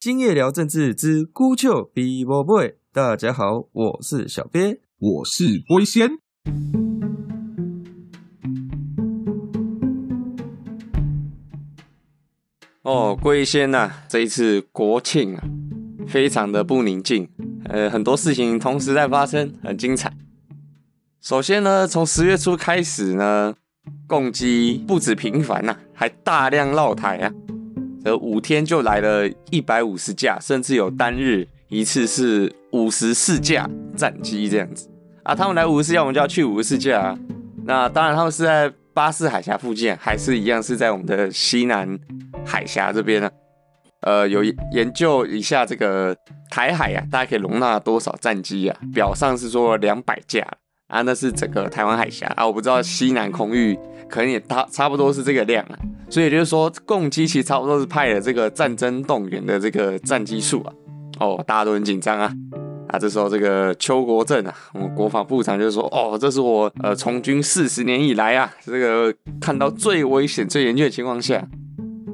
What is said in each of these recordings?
今夜聊政治之孤丘比伯 boy，大家好，我是小鳖，我是龟仙。哦，龟仙呐，这一次国庆啊，非常的不宁静，呃，很多事情同时在发生，很精彩。首先呢，从十月初开始呢，共机不止频繁呐，还大量绕台啊。呃，五天就来了一百五十架，甚至有单日一次是五十四架战机这样子啊。他们来五十四架，我们就要去五十四架。那当然，他们是在巴士海峡附近，还是一样是在我们的西南海峡这边呢？呃，有研究一下这个台海啊，大概可以容纳多少战机啊？表上是说两百架啊，那是整个台湾海峡啊。我不知道西南空域可能也差差不多是这个量啊。所以也就是说，共机其实差不多是派了这个战争动员的这个战机数啊，哦，大家都很紧张啊，啊，这时候这个邱国正啊，我们国防部长就说，哦，这是我呃从军四十年以来啊，这个看到最危险、最严峻的情况下，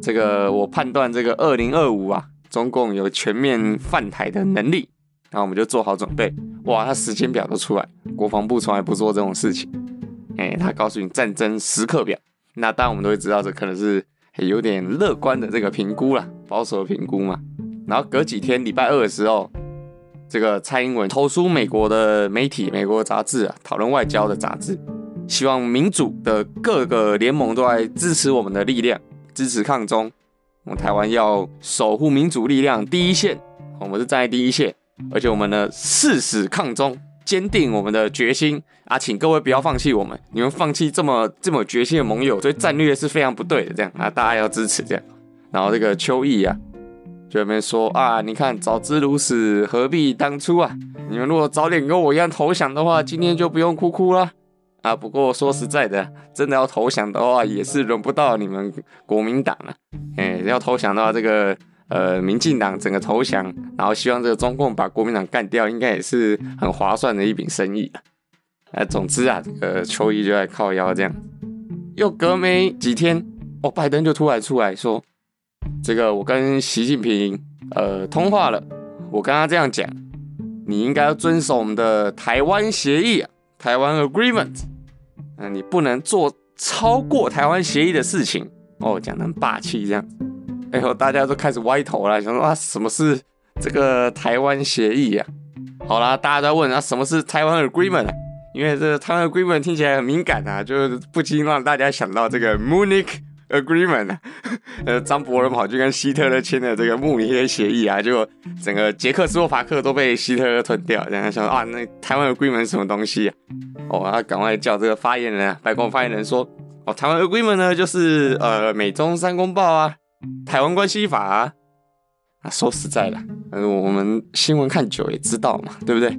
这个我判断这个二零二五啊，中共有全面犯台的能力，那我们就做好准备。哇，他时间表都出来，国防部从来不做这种事情，哎，他告诉你战争时刻表。那当然，我们都会知道，这可能是有点乐观的这个评估了，保守的评估嘛。然后隔几天，礼拜二的时候，这个蔡英文投书美国的媒体、美国杂志啊，讨论外交的杂志，希望民主的各个联盟都来支持我们的力量，支持抗中。我们台湾要守护民主力量第一线，我们是站在第一线，而且我们呢誓死抗中。坚定我们的决心啊，请各位不要放弃我们。你们放弃这么这么决心的盟友，所以战略是非常不对的。这样啊，大家要支持这样。然后这个邱毅啊，就那边说啊，你看早知如此，何必当初啊？你们如果早点跟我一样投降的话，今天就不用哭哭了啊。不过说实在的，真的要投降的话，也是轮不到你们国民党了。哎，要投降的话，这个。呃，民进党整个投降，然后希望这个中共把国民党干掉，应该也是很划算的一笔生意啊。总之啊，这个秋衣就在靠腰这样。又隔没几天，哦，拜登就突然出来说，这个我跟习近平呃通话了，我跟他这样讲，你应该要遵守我们的台湾协议啊，台湾 Agreement，嗯，你不能做超过台湾协议的事情。哦，讲的很霸气这样。哎呦，大家都开始歪头了，想说啊，什么是这个台湾协议呀？好啦，大家都在问啊，什么是台湾 agreement？因为这个台湾 agreement 听起来很敏感啊，就是不禁让大家想到这个 Munich agreement。呃，张伯伦跑去跟希特勒签的这个慕尼黑协议啊，就整个捷克斯洛伐克都被希特勒吞掉。然后想啊，那台湾 agreement 是什么东西啊？哦，他赶快叫这个发言人啊，白宫发言人说，哦，台湾 agreement 呢，就是呃，美中三公报啊。台湾关系法啊，说实在的，嗯，我们新闻看久也知道嘛，对不对？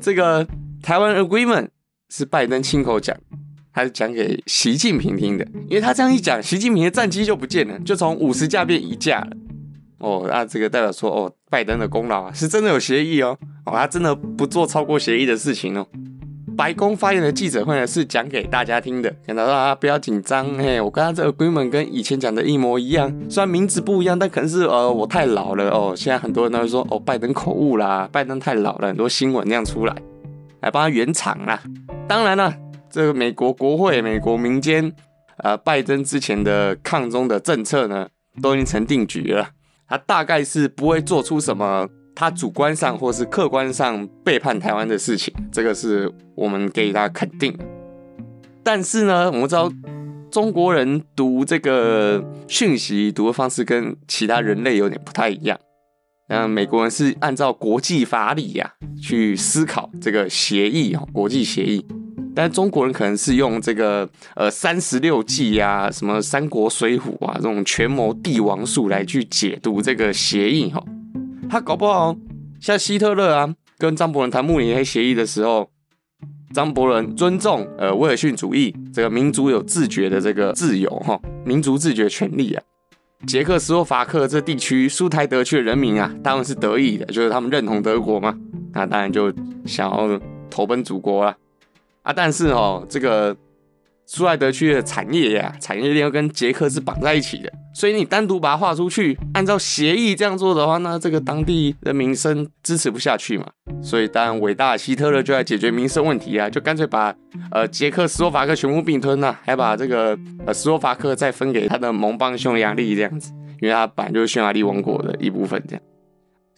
这个台湾 agreement 是拜登亲口讲，他是讲给习近平听的，因为他这样一讲，习近平的战机就不见了，就从五十架变一架了。哦，那这个代表说，哦，拜登的功劳啊，是真的有协议哦，哦，他真的不做超过协议的事情哦。白宫发言的记者会呢，是讲给大家听的，跟他说啊，不要紧张，嘿，我跟他这个规模跟以前讲的一模一样，虽然名字不一样，但可能是呃，我太老了哦。现在很多人都会说哦，拜登口误啦，拜登太老了，很多新闻那样出来，来帮他圆场啦。当然了，这个美国国会、美国民间，呃，拜登之前的抗中的政策呢，都已经成定局了，他大概是不会做出什么。他主观上或是客观上背叛台湾的事情，这个是我们给予他肯定。但是呢，我们知道中国人读这个讯息读的方式跟其他人类有点不太一样。嗯，美国人是按照国际法理呀去思考这个协议哦，国际协议。但中国人可能是用这个呃三十六计呀，什么三国水浒啊这种权谋帝王术来去解读这个协议哈。他搞不好像希特勒啊，跟张伯伦谈慕尼黑协议的时候，张伯伦尊重呃威尔逊主义，这个民族有自觉的这个自由哈，民族自觉权利啊。捷克斯洛伐克这地区苏台德区的人民啊，当然是得意的，就是他们认同德国嘛，那当然就想要投奔祖国了啊。但是哦，这个苏莱德区的产业呀，产业链又跟捷克是绑在一起的，所以你单独把它划出去，按照协议这样做的话，那这个当地的民生支持不下去嘛。所以当然，伟大的希特勒就来解决民生问题啊，就干脆把呃捷克斯洛伐克全部并吞呐，还把这个呃斯洛伐克再分给他的盟邦匈牙利这样子，因为他本来就是匈牙利王国的一部分这样。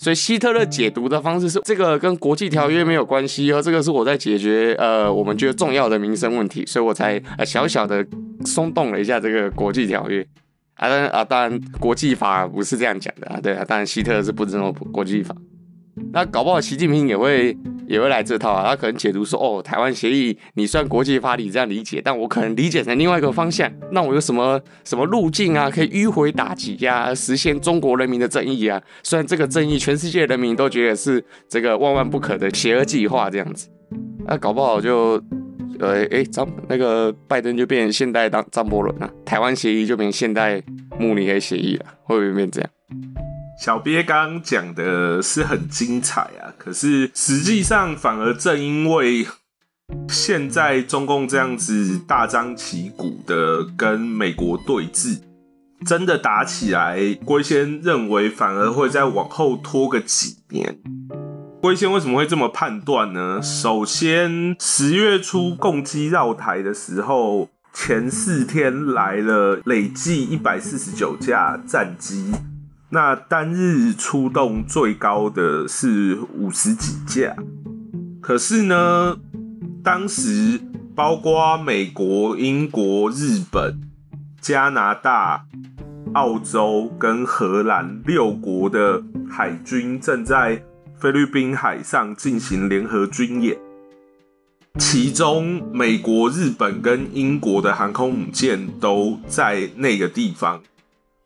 所以希特勒解读的方式是这个跟国际条约没有关系哦，这个是我在解决呃我们觉得重要的民生问题，所以我才呃小小的松动了一下这个国际条约。啊，当然啊当然国际法不是这样讲的啊，对啊，当然希特勒是不知道国际法，那搞不好习近平也会。也会来这套啊，他可能解读说，哦，台湾协议你算国际法理这样理解，但我可能理解成另外一个方向，那我有什么什么路径啊，可以迂回打击呀，实现中国人民的正义啊？虽然这个正义全世界人民都觉得是这个万万不可的邪恶计划这样子，那搞不好就，呃，哎，张那个拜登就变现代当张伯伦了，台湾协议就变现代慕尼黑协议了，会不会变这样？小鳖刚讲的是很精彩啊，可是实际上反而正因为现在中共这样子大张旗鼓的跟美国对峙，真的打起来，龟仙认为反而会再往后拖个几年。龟仙为什么会这么判断呢？首先，十月初共机绕台的时候，前四天来了累计一百四十九架战机。那单日出动最高的是五十几架，可是呢，当时包括美国、英国、日本、加拿大、澳洲跟荷兰六国的海军正在菲律宾海上进行联合军演，其中美国、日本跟英国的航空母舰都在那个地方。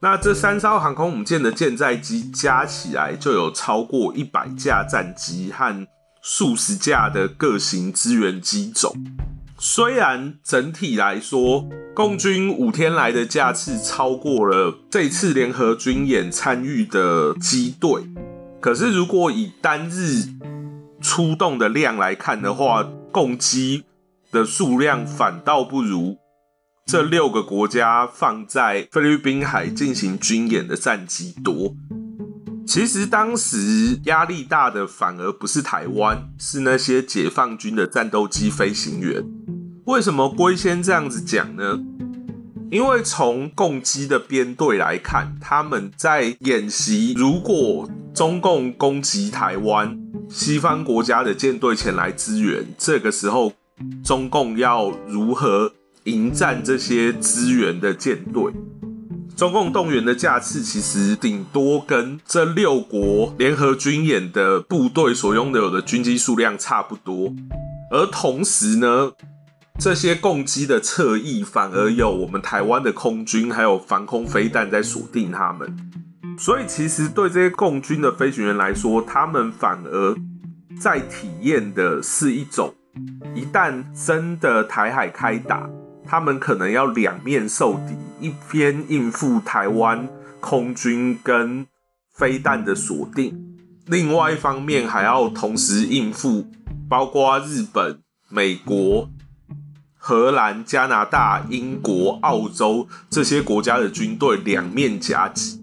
那这三艘航空母舰的舰载机加起来就有超过一百架战机和数十架的各型支援机种。虽然整体来说，共军五天来的架次超过了这次联合军演参与的机队，可是如果以单日出动的量来看的话，共机的数量反倒不如。这六个国家放在菲律宾海进行军演的战机多，其实当时压力大的反而不是台湾，是那些解放军的战斗机飞行员。为什么龟先这样子讲呢？因为从共机的编队来看，他们在演习，如果中共攻击台湾，西方国家的舰队前来支援，这个时候中共要如何？迎战这些资源的舰队，中共动员的架次其实顶多跟这六国联合军演的部队所拥有的军机数量差不多，而同时呢，这些共机的侧翼反而有我们台湾的空军还有防空飞弹在锁定他们，所以其实对这些共军的飞行员来说，他们反而在体验的是一种，一旦真的台海开打。他们可能要两面受敌，一边应付台湾空军跟飞弹的锁定，另外一方面还要同时应付包括日本、美国、荷兰、加拿大、英国、澳洲这些国家的军队两面夹击。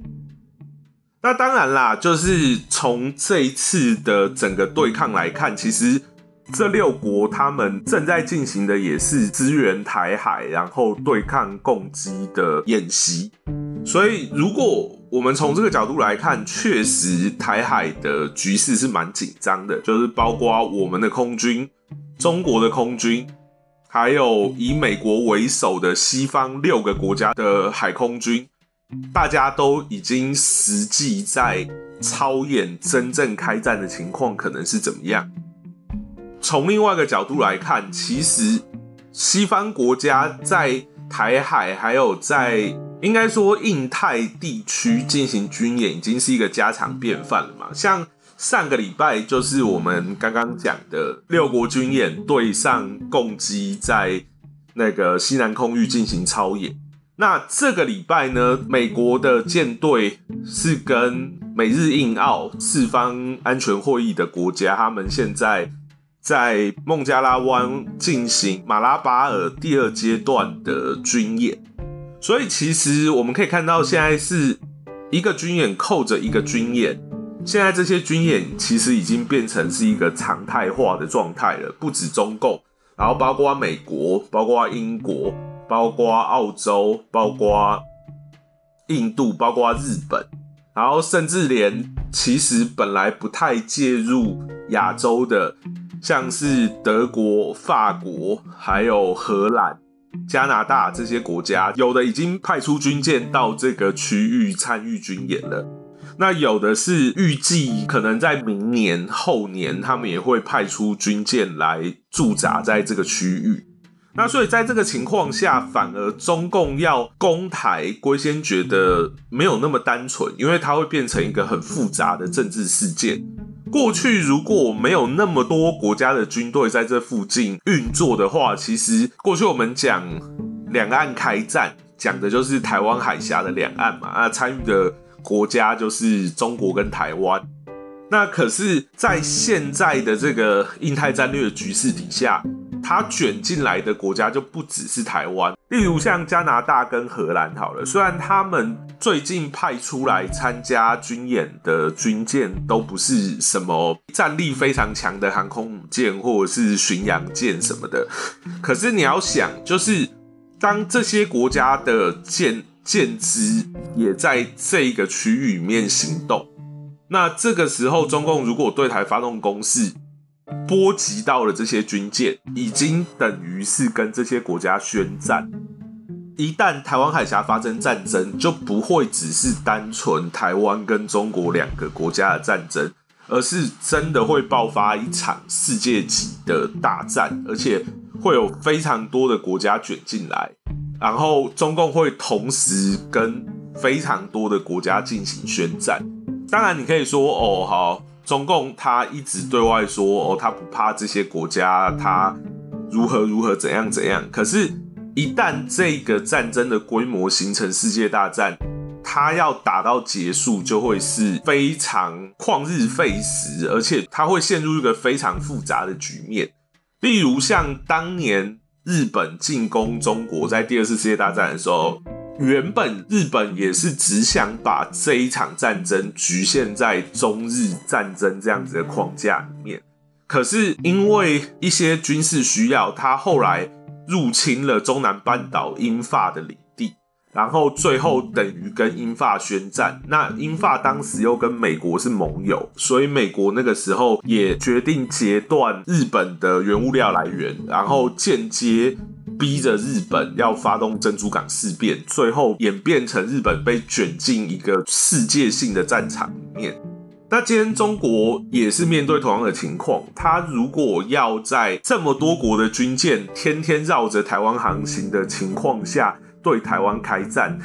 那当然啦，就是从这一次的整个对抗来看，其实。这六国他们正在进行的也是支援台海，然后对抗共机的演习。所以，如果我们从这个角度来看，确实台海的局势是蛮紧张的，就是包括我们的空军、中国的空军，还有以美国为首的西方六个国家的海空军，大家都已经实际在操演真正开战的情况可能是怎么样。从另外一个角度来看，其实西方国家在台海还有在应该说印太地区进行军演，已经是一个家常便饭了嘛。像上个礼拜就是我们刚刚讲的六国军演对上共机在那个西南空域进行操演。那这个礼拜呢，美国的舰队是跟美日印澳四方安全会议的国家，他们现在。在孟加拉湾进行马拉巴尔第二阶段的军演。所以其实我们可以看到，现在是一个军演扣着一个军演。现在这些军演其实已经变成是一个常态化的状态了，不止中共，然后包括美国、包括英国、包括澳洲、包括印度、包括日本，然后甚至连其实本来不太介入亚洲的，像是德国、法国，还有荷兰。加拿大这些国家，有的已经派出军舰到这个区域参与军演了，那有的是预计可能在明年、后年，他们也会派出军舰来驻扎在这个区域。那所以在这个情况下，反而中共要攻台，龟仙觉得没有那么单纯，因为它会变成一个很复杂的政治事件。过去如果没有那么多国家的军队在这附近运作的话，其实过去我们讲两岸开战，讲的就是台湾海峡的两岸嘛，那参与的国家就是中国跟台湾。那可是，在现在的这个印太战略局势底下。它卷进来的国家就不只是台湾，例如像加拿大跟荷兰。好了，虽然他们最近派出来参加军演的军舰都不是什么战力非常强的航空母舰或者是巡洋舰什么的，可是你要想，就是当这些国家的舰舰只也在这个区域里面行动，那这个时候中共如果对台发动攻势，波及到了这些军舰，已经等于是跟这些国家宣战。一旦台湾海峡发生战争，就不会只是单纯台湾跟中国两个国家的战争，而是真的会爆发一场世界级的大战，而且会有非常多的国家卷进来，然后中共会同时跟非常多的国家进行宣战。当然，你可以说哦，好。中共他一直对外说哦，他不怕这些国家，他如何如何怎样怎样。可是，一旦这个战争的规模形成世界大战，他要打到结束，就会是非常旷日费时，而且他会陷入一个非常复杂的局面。例如，像当年日本进攻中国，在第二次世界大战的时候。原本日本也是只想把这一场战争局限在中日战争这样子的框架里面，可是因为一些军事需要，他后来入侵了中南半岛英法的领地，然后最后等于跟英法宣战。那英法当时又跟美国是盟友，所以美国那个时候也决定截断日本的原物料来源，然后间接。逼着日本要发动珍珠港事变，最后演变成日本被卷进一个世界性的战场里面。那今天中国也是面对同样的情况，他如果要在这么多国的军舰天天绕着台湾航行的情况下对台湾开战，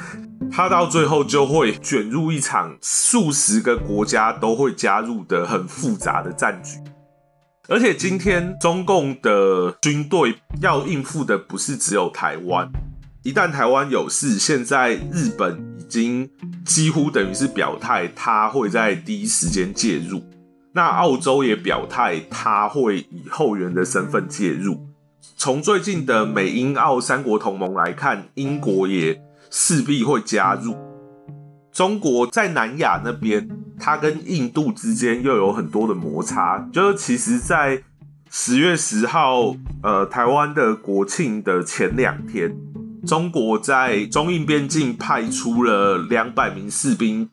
他到最后就会卷入一场数十个国家都会加入的很复杂的战局。而且今天中共的军队要应付的不是只有台湾，一旦台湾有事，现在日本已经几乎等于是表态，他会在第一时间介入。那澳洲也表态，他会以后援的身份介入。从最近的美英澳三国同盟来看，英国也势必会加入。中国在南亚那边。它跟印度之间又有很多的摩擦，就是其实，在十月十号，呃，台湾的国庆的前两天，中国在中印边境派出了两百名士兵，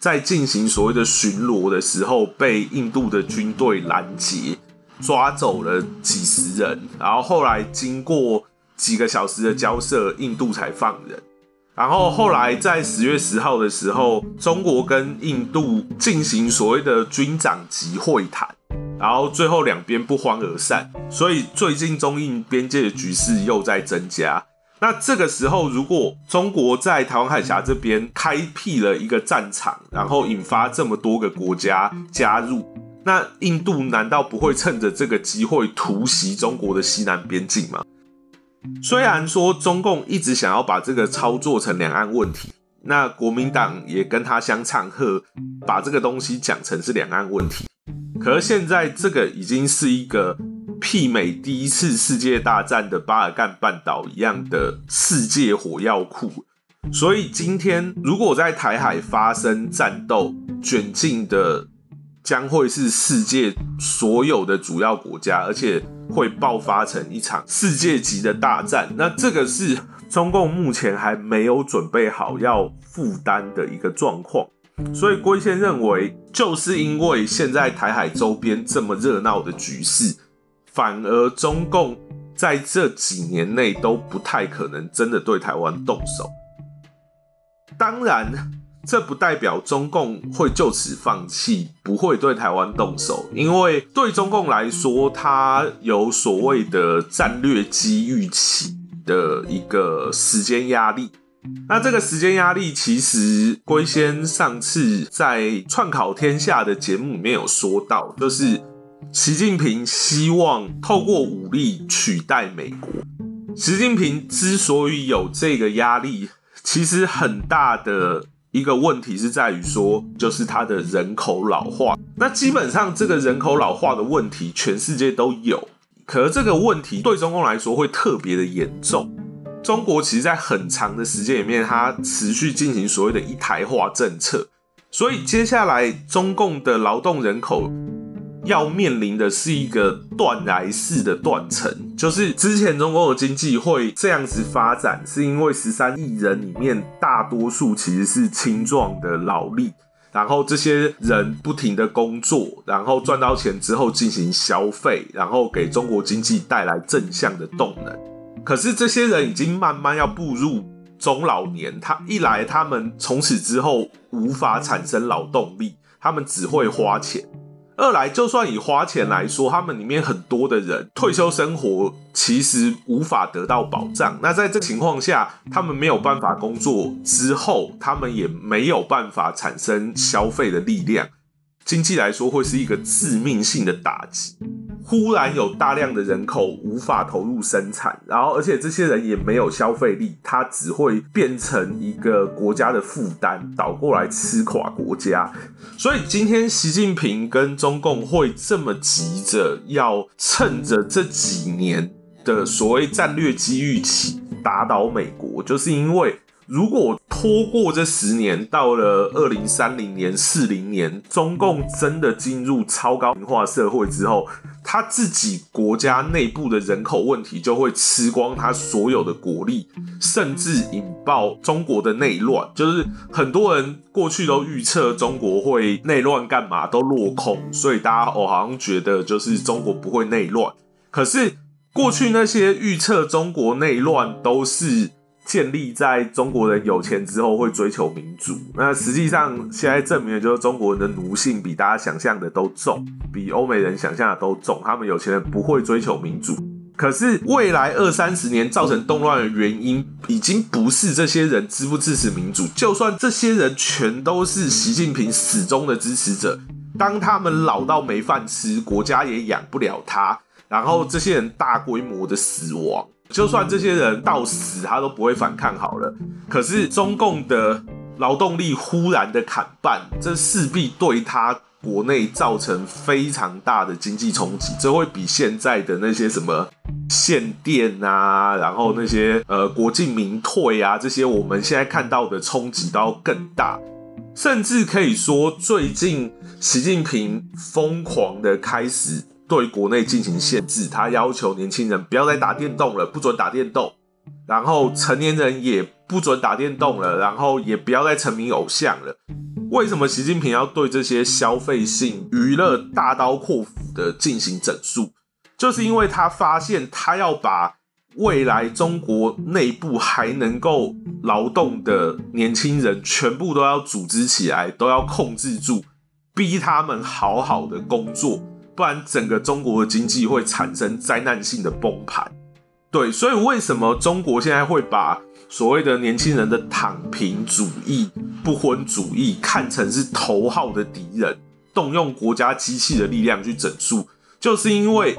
在进行所谓的巡逻的时候，被印度的军队拦截，抓走了几十人，然后后来经过几个小时的交涉，印度才放人。然后后来在十月十号的时候，中国跟印度进行所谓的军长级会谈，然后最后两边不欢而散。所以最近中印边界的局势又在增加。那这个时候，如果中国在台湾海峡这边开辟了一个战场，然后引发这么多个国家加入，那印度难道不会趁着这个机会突袭中国的西南边境吗？虽然说中共一直想要把这个操作成两岸问题，那国民党也跟他相唱和，把这个东西讲成是两岸问题。可是现在这个已经是一个媲美第一次世界大战的巴尔干半岛一样的世界火药库。所以今天如果在台海发生战斗，卷进的将会是世界所有的主要国家，而且会爆发成一场世界级的大战。那这个是中共目前还没有准备好要负担的一个状况。所以龟先认为，就是因为现在台海周边这么热闹的局势，反而中共在这几年内都不太可能真的对台湾动手。当然，这不代表中共会就此放弃，不会对台湾动手，因为对中共来说，它有所谓的战略机遇期的一个时间压力。那这个时间压力，其实龟仙上次在串考天下的节目里面有说到，就是习近平希望透过武力取代美国。习近平之所以有这个压力，其实很大的一个问题是在于说，就是它的人口老化。那基本上这个人口老化的问题，全世界都有，可是这个问题对中共来说会特别的严重。中国其实，在很长的时间里面，它持续进行所谓的一台化政策，所以接下来中共的劳动人口要面临的是一个断崖式的断层。就是之前中国的经济会这样子发展，是因为十三亿人里面大多数其实是青壮的劳力，然后这些人不停的工作，然后赚到钱之后进行消费，然后给中国经济带来正向的动能。可是这些人已经慢慢要步入中老年，他一来，他们从此之后无法产生劳动力，他们只会花钱；二来，就算以花钱来说，他们里面很多的人退休生活其实无法得到保障。那在这情况下，他们没有办法工作之后，他们也没有办法产生消费的力量，经济来说会是一个致命性的打击。忽然有大量的人口无法投入生产，然后而且这些人也没有消费力，他只会变成一个国家的负担，倒过来吃垮国家。所以今天习近平跟中共会这么急着要趁着这几年的所谓战略机遇期打倒美国，就是因为。如果拖过这十年，到了二零三零年、四零年，中共真的进入超高龄化社会之后，他自己国家内部的人口问题就会吃光他所有的国力，甚至引爆中国的内乱。就是很多人过去都预测中国会内乱，干嘛都落空，所以大家哦好像觉得就是中国不会内乱。可是过去那些预测中国内乱都是。建立在中国人有钱之后会追求民主，那实际上现在证明的就是中国人的奴性比大家想象的都重，比欧美人想象的都重。他们有钱人不会追求民主，可是未来二三十年造成动乱的原因，已经不是这些人支不支持民主。就算这些人全都是习近平始终的支持者，当他们老到没饭吃，国家也养不了他，然后这些人大规模的死亡。就算这些人到死他都不会反抗好了，可是中共的劳动力忽然的砍半，这势必对他国内造成非常大的经济冲击，这会比现在的那些什么限电啊，然后那些呃国进民退啊，这些我们现在看到的冲击都要更大，甚至可以说最近习近平疯狂的开始。对国内进行限制，他要求年轻人不要再打电动了，不准打电动，然后成年人也不准打电动了，然后也不要再沉迷偶像了。为什么习近平要对这些消费性娱乐大刀阔斧的进行整肃？就是因为他发现，他要把未来中国内部还能够劳动的年轻人全部都要组织起来，都要控制住，逼他们好好的工作。不然，整个中国的经济会产生灾难性的崩盘。对，所以为什么中国现在会把所谓的年轻人的躺平主义、不婚主义看成是头号的敌人，动用国家机器的力量去整肃，就是因为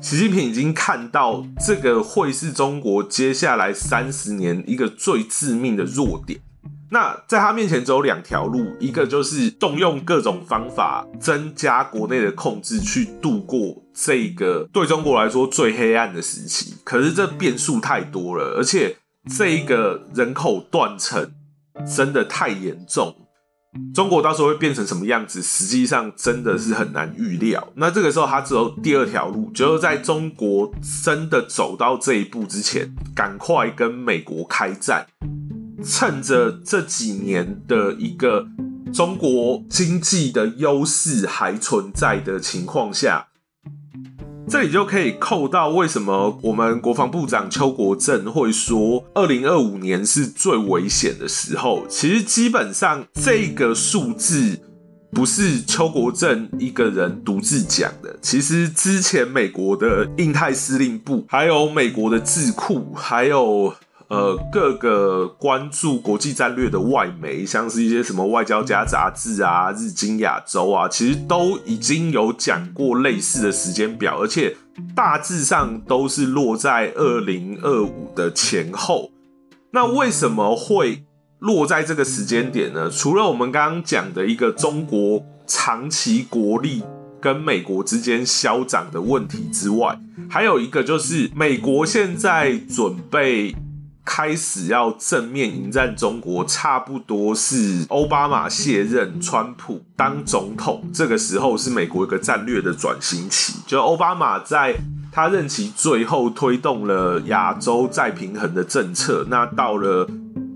习近平已经看到这个会是中国接下来三十年一个最致命的弱点。那在他面前只有两条路，一个就是动用各种方法增加国内的控制，去度过这个对中国来说最黑暗的时期。可是这变数太多了，而且这一个人口断层真的太严重。中国到时候会变成什么样子，实际上真的是很难预料。那这个时候，他只有第二条路，就是在中国真的走到这一步之前，赶快跟美国开战。趁着这几年的一个中国经济的优势还存在的情况下，这里就可以扣到为什么我们国防部长邱国正会说，二零二五年是最危险的时候。其实基本上这个数字不是邱国正一个人独自讲的，其实之前美国的印太司令部，还有美国的智库，还有。呃，各个关注国际战略的外媒，像是一些什么《外交家》杂志啊、《日经亚洲》啊，其实都已经有讲过类似的时间表，而且大致上都是落在二零二五的前后。那为什么会落在这个时间点呢？除了我们刚刚讲的一个中国长期国力跟美国之间消长的问题之外，还有一个就是美国现在准备。开始要正面迎战中国，差不多是奥巴马卸任，川普当总统，这个时候是美国一个战略的转型期。就奥巴马在他任期最后推动了亚洲再平衡的政策，那到了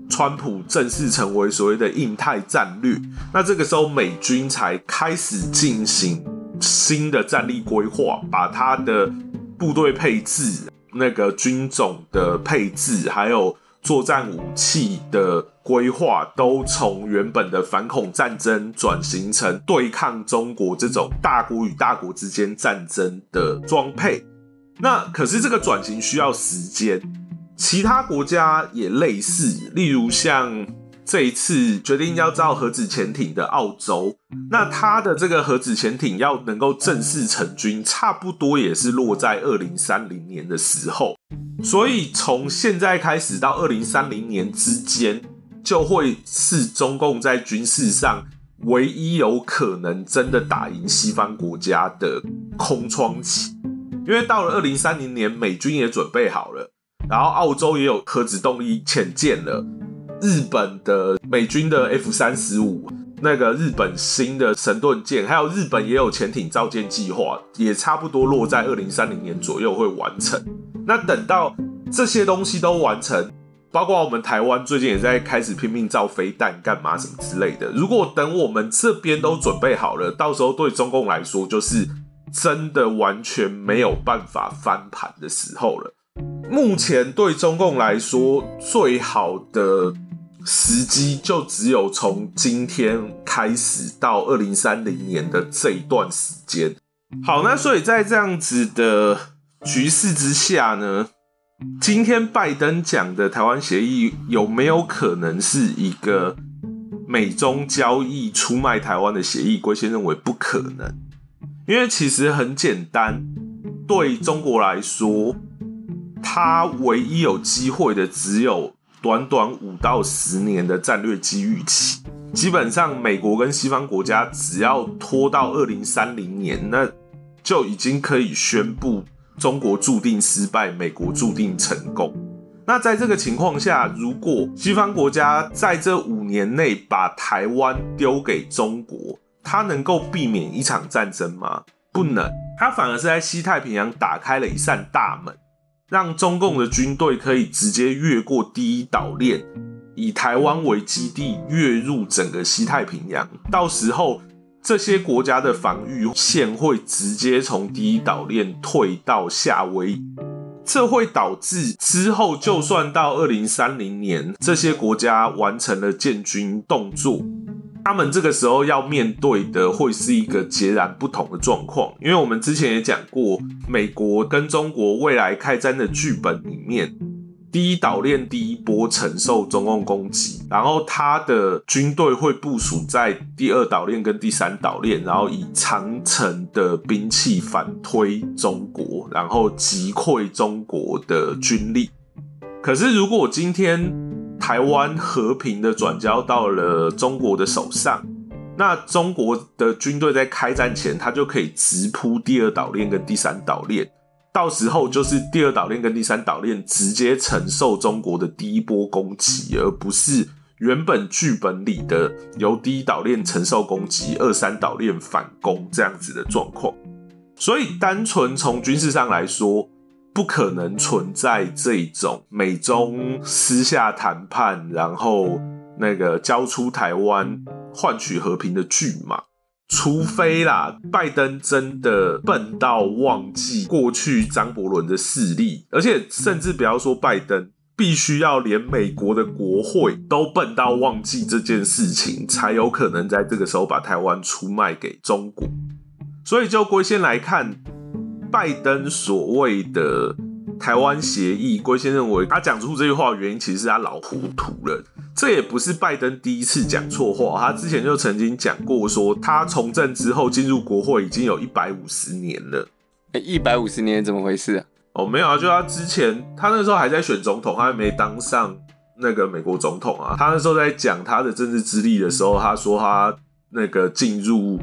川普正式成为所谓的印太战略，那这个时候美军才开始进行新的战力规划，把他的部队配置。那个军种的配置，还有作战武器的规划，都从原本的反恐战争转型成对抗中国这种大国与大国之间战争的装配。那可是这个转型需要时间，其他国家也类似，例如像。这一次决定要造核子潜艇的澳洲，那它的这个核子潜艇要能够正式成军，差不多也是落在二零三零年的时候。所以从现在开始到二零三零年之间，就会是中共在军事上唯一有可能真的打赢西方国家的空窗期。因为到了二零三零年，美军也准备好了，然后澳洲也有核子动力潜舰了。日本的美军的 F 三十五，那个日本新的神盾舰，还有日本也有潜艇造舰计划，也差不多落在二零三零年左右会完成。那等到这些东西都完成，包括我们台湾最近也在开始拼命造飞弹，干嘛什么之类的。如果等我们这边都准备好了，到时候对中共来说，就是真的完全没有办法翻盘的时候了。目前对中共来说，最好的。时机就只有从今天开始到二零三零年的这一段时间。好，那所以在这样子的局势之下呢，今天拜登讲的台湾协议有没有可能是一个美中交易出卖台湾的协议？龟先认为不可能，因为其实很简单，对中国来说，他唯一有机会的只有。短短五到十年的战略机遇期，基本上美国跟西方国家只要拖到二零三零年，那就已经可以宣布中国注定失败，美国注定成功。那在这个情况下，如果西方国家在这五年内把台湾丢给中国，它能够避免一场战争吗？不能，它反而是在西太平洋打开了一扇大门。让中共的军队可以直接越过第一岛链，以台湾为基地越入整个西太平洋。到时候，这些国家的防御线会直接从第一岛链退到夏威夷，这会导致之后就算到二零三零年，这些国家完成了建军动作。他们这个时候要面对的会是一个截然不同的状况，因为我们之前也讲过，美国跟中国未来开战的剧本里面，第一岛链第一波承受中共攻击，然后他的军队会部署在第二岛链跟第三岛链，然后以长城的兵器反推中国，然后击溃中国的军力。可是如果今天，台湾和平的转交到了中国的手上。那中国的军队在开战前，他就可以直扑第二岛链跟第三岛链，到时候就是第二岛链跟第三岛链直接承受中国的第一波攻击，而不是原本剧本里的由第一岛链承受攻击，二三岛链反攻这样子的状况。所以，单纯从军事上来说，不可能存在这种美中私下谈判，然后那个交出台湾。换取和平的剧嘛，除非啦，拜登真的笨到忘记过去张伯伦的势力，而且甚至不要说拜登，必须要连美国的国会都笨到忘记这件事情，才有可能在这个时候把台湾出卖给中国。所以就龟先来看，拜登所谓的。台湾协议，龟先认为他讲出这句话的原因，其实是他老糊涂了。这也不是拜登第一次讲错话，他之前就曾经讲过，说他从政之后进入国会已经有一百五十年了。哎，一百五十年怎么回事啊？哦，没有啊，就他之前，他那时候还在选总统，他还没当上那个美国总统啊。他那时候在讲他的政治资历的时候，他说他那个进入。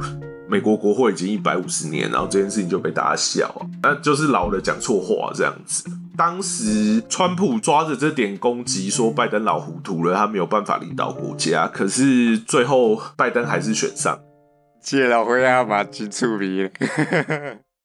美国国会已经一百五十年，然后这件事情就被大家笑，那就是老了讲错话这样子。当时川普抓着这点攻击，说拜登老糊涂了，他没有办法领导国家。可是最后拜登还是选上，借了回来把金出鼻。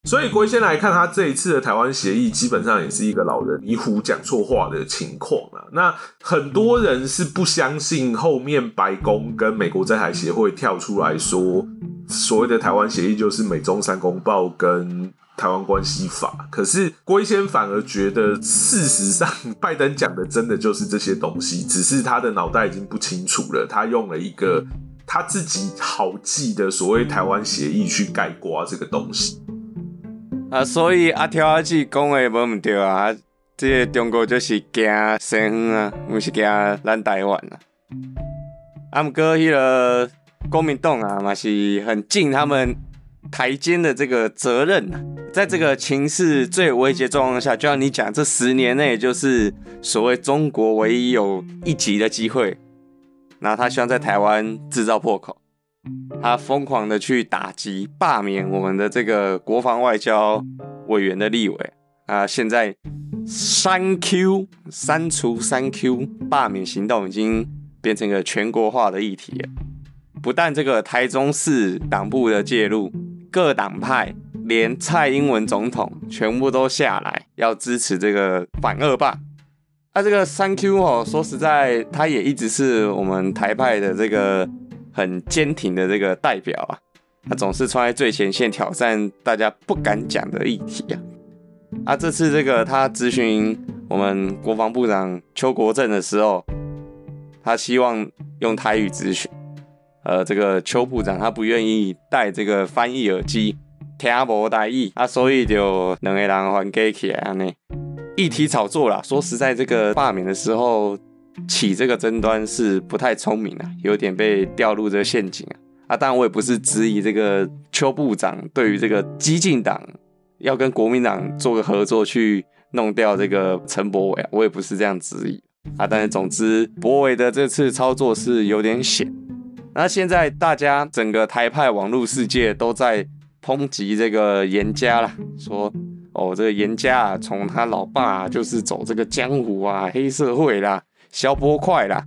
所以，国先来看他这一次的台湾协议，基本上也是一个老人迷糊讲错话的情况啊。那很多人是不相信后面白宫跟美国在台协会跳出来说，所谓的台湾协议就是美中三公报跟台湾关系法。可是龟先反而觉得，事实上拜登讲的真的就是这些东西，只是他的脑袋已经不清楚了，他用了一个他自己好记的所谓台湾协议去盖刮这个东西。啊，所以阿条阿姊讲的无毋对啊，这个中国就是惊西方啊，毋是惊咱台湾啊。啊，毋过迄个国民党啊，嘛是很尽他们台监的这个责任啊。在这个情势最危急状况下，就像你讲，这十年内就是所谓中国唯一有一级的机会，那他希望在台湾制造破口。他疯狂的去打击、罢免我们的这个国防外交委员的立委啊！现在三 Q 删除三 Q 罢免行动已经变成一个全国化的议题了。不但这个台中市党部的介入，各党派连蔡英文总统全部都下来要支持这个反恶霸。那这个三 Q 哦，说实在，他也一直是我们台派的这个。很坚挺的这个代表啊，他总是冲在最前线挑战大家不敢讲的议题啊。啊，这次这个他咨询我们国防部长邱国正的时候，他希望用台语咨询，呃，这个邱部长他不愿意戴这个翻译耳机，听无台语啊，所以就两个人还给起来安尼。议题炒作啦，说实在，这个罢免的时候。起这个争端是不太聪明啊，有点被掉入这个陷阱啊！啊，当然我也不是质疑这个邱部长对于这个激进党要跟国民党做个合作去弄掉这个陈柏伟啊，我也不是这样质疑啊。但是总之，柏伟的这次操作是有点险。那现在大家整个台派网络世界都在抨击这个严家啦，说哦，这个严家啊，从他老爸就是走这个江湖啊，黑社会啦。消波块啦，